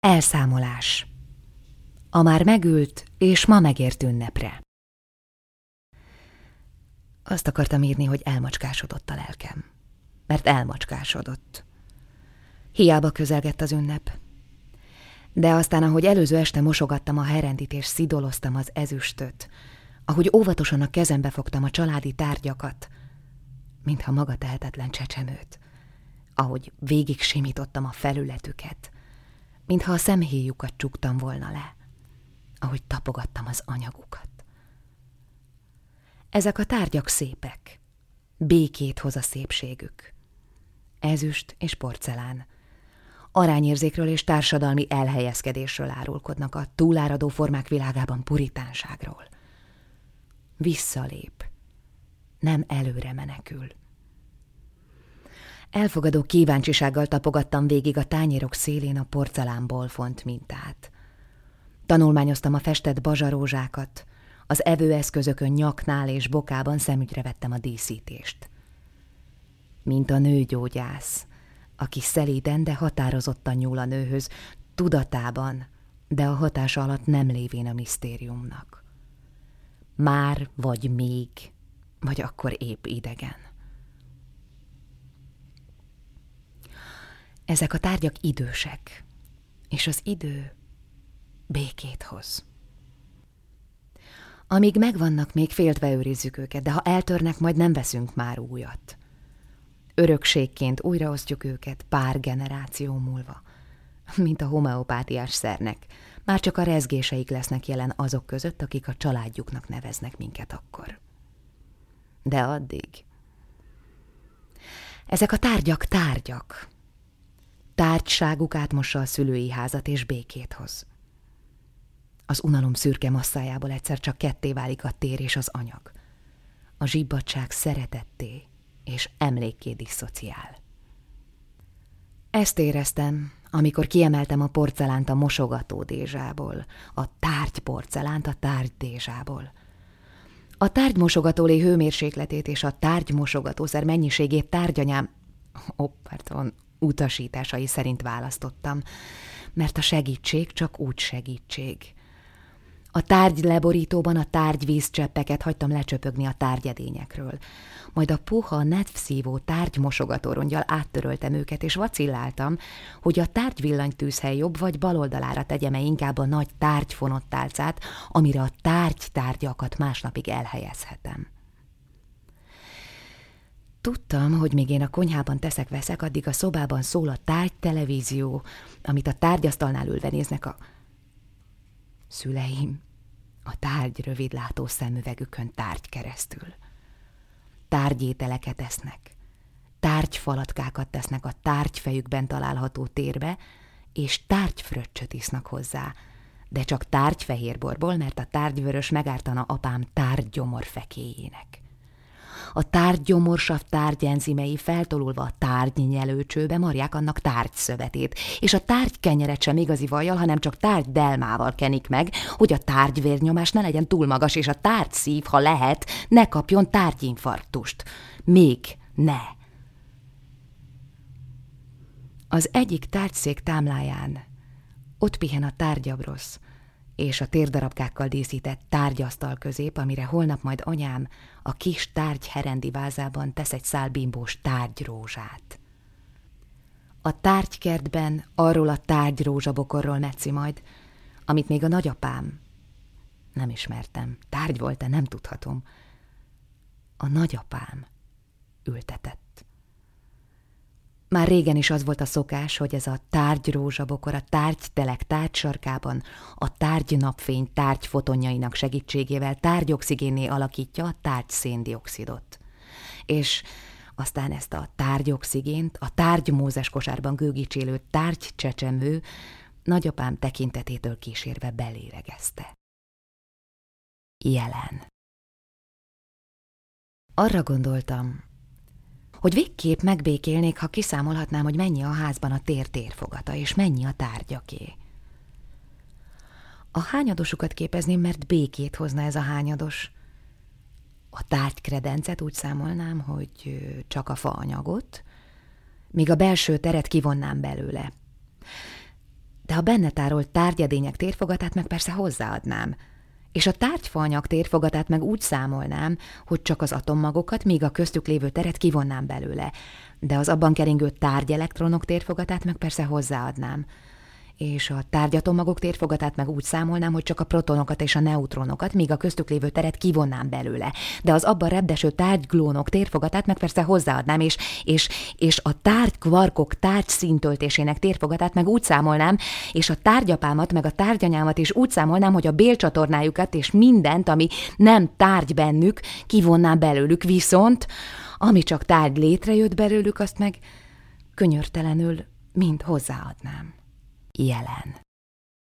Elszámolás A már megült és ma megért ünnepre Azt akartam írni, hogy elmacskásodott a lelkem. Mert elmacskásodott. Hiába közelgett az ünnep. De aztán, ahogy előző este mosogattam a herendit és szidoloztam az ezüstöt, ahogy óvatosan a kezembe fogtam a családi tárgyakat, mintha maga tehetetlen csecsemőt, ahogy végig simítottam a felületüket, mintha a szemhéjukat csuktam volna le, ahogy tapogattam az anyagukat. Ezek a tárgyak szépek, békét hoz a szépségük. Ezüst és porcelán, arányérzékről és társadalmi elhelyezkedésről árulkodnak a túláradó formák világában puritánságról. Visszalép, nem előre menekül. Elfogadó kíváncsisággal tapogattam végig a tányérok szélén a porcelánból font mintát. Tanulmányoztam a festett bazsarózsákat, az evőeszközökön nyaknál és bokában szemügyre vettem a díszítést. Mint a nőgyógyász, aki szelíden, de határozottan nyúl a nőhöz, tudatában, de a hatása alatt nem lévén a misztériumnak. Már vagy még, vagy akkor épp idegen. Ezek a tárgyak idősek, és az idő békét hoz. Amíg megvannak, még féltve őrizzük őket, de ha eltörnek, majd nem veszünk már újat. Örökségként újraosztjuk őket pár generáció múlva, mint a homeopátiás szernek. Már csak a rezgéseik lesznek jelen azok között, akik a családjuknak neveznek minket akkor. De addig... Ezek a tárgyak tárgyak. Tárgyságuk átmossa a szülői házat és békét hoz. Az unalom szürke masszájából egyszer csak ketté válik a tér és az anyag. A zsibbadság szeretetté és emlékké diszociál. Ezt éreztem, amikor kiemeltem a porcelánt a mosogató dézsából, a tárgy porcelánt a tárgy dézsából. A tárgymosogatólé hőmérsékletét és a tárgymosogatószer mennyiségét tárgyanyám, oh, pardon, utasításai szerint választottam, mert a segítség csak úgy segítség. A tárgy leborítóban a tárgy vízcseppeket hagytam lecsöpögni a tárgyedényekről. Majd a puha, netfszívó tárgymosogató rongyal áttöröltem őket, és vacilláltam, hogy a tárgyvillanytűzhely jobb vagy bal oldalára tegyem-e inkább a nagy tárgyfonott tálcát, amire a tárgytárgyakat másnapig elhelyezhetem. Tudtam, hogy még én a konyhában teszek-veszek, addig a szobában szól a tárgy televízió, amit a tárgyasztalnál ülve néznek a Szüleim a tárgy rövidlátó szemüvegükön tárgy keresztül. Tárgyételeket esznek, tárgyfalatkákat tesznek a tárgyfejükben található térbe, és tárgyfröccsöt isznak hozzá, de csak tárgyfehérborból, mert a tárgyvörös megártana apám tárgygyomor fekéjének. A tárgygyomorsav tárgyenzimei feltolulva a tárgynyelőcsőbe marják annak tárgyszövetét, és a tárgykenyeret sem igazi vajjal, hanem csak tárgydelmával kenik meg, hogy a tárgyvérnyomás ne legyen túl magas, és a tárgyszív, ha lehet, ne kapjon tárgyinfarktust. Még ne. Az egyik tárgyszék támláján ott pihen a tárgyabrosz, és a térdarabkákkal díszített tárgyasztal közép, amire holnap majd anyám a kis tárgy herendi vázában tesz egy szál bimbós tárgyrózsát. A tárgykertben arról a tárgyrózsabokorról metszi majd, amit még a nagyapám, nem ismertem, tárgy volt-e, nem tudhatom, a nagyapám ültetett. Már régen is az volt a szokás, hogy ez a tárgyrózsabokor a tárgytelek tárgysarkában a tárgynapfény tárgyfotonjainak segítségével tárgyoxigénné alakítja a tárgyszéndiokszidot. És aztán ezt a tárgyoxigént a tárgymózes kosárban gőgicsélő tárgycsecsemő nagyapám tekintetétől kísérve belélegezte. Jelen. Arra gondoltam, hogy végképp megbékélnék, ha kiszámolhatnám, hogy mennyi a házban a tér térfogata, és mennyi a tárgyaké. A hányadosukat képezném, mert békét hozna ez a hányados. A tárgykredencet úgy számolnám, hogy csak a faanyagot, míg a belső teret kivonnám belőle. De a benne tárolt tárgyedények térfogatát meg persze hozzáadnám, és a tárgyfaanyag térfogatát meg úgy számolnám, hogy csak az atommagokat, míg a köztük lévő teret kivonnám belőle, de az abban keringő tárgyelektronok térfogatát meg persze hozzáadnám és a tárgyatomagok térfogatát meg úgy számolnám, hogy csak a protonokat és a neutronokat, míg a köztük lévő teret kivonnám belőle. De az abban repdeső tárgyglónok térfogatát meg persze hozzáadnám, és, és, és a tárgykvarkok tárgy szintöltésének térfogatát meg úgy számolnám, és a tárgyapámat meg a tárgyanyámat is úgy számolnám, hogy a bélcsatornájukat és mindent, ami nem tárgy bennük, kivonnám belőlük, viszont ami csak tárgy létrejött belőlük, azt meg könyörtelenül mind hozzáadnám jelen.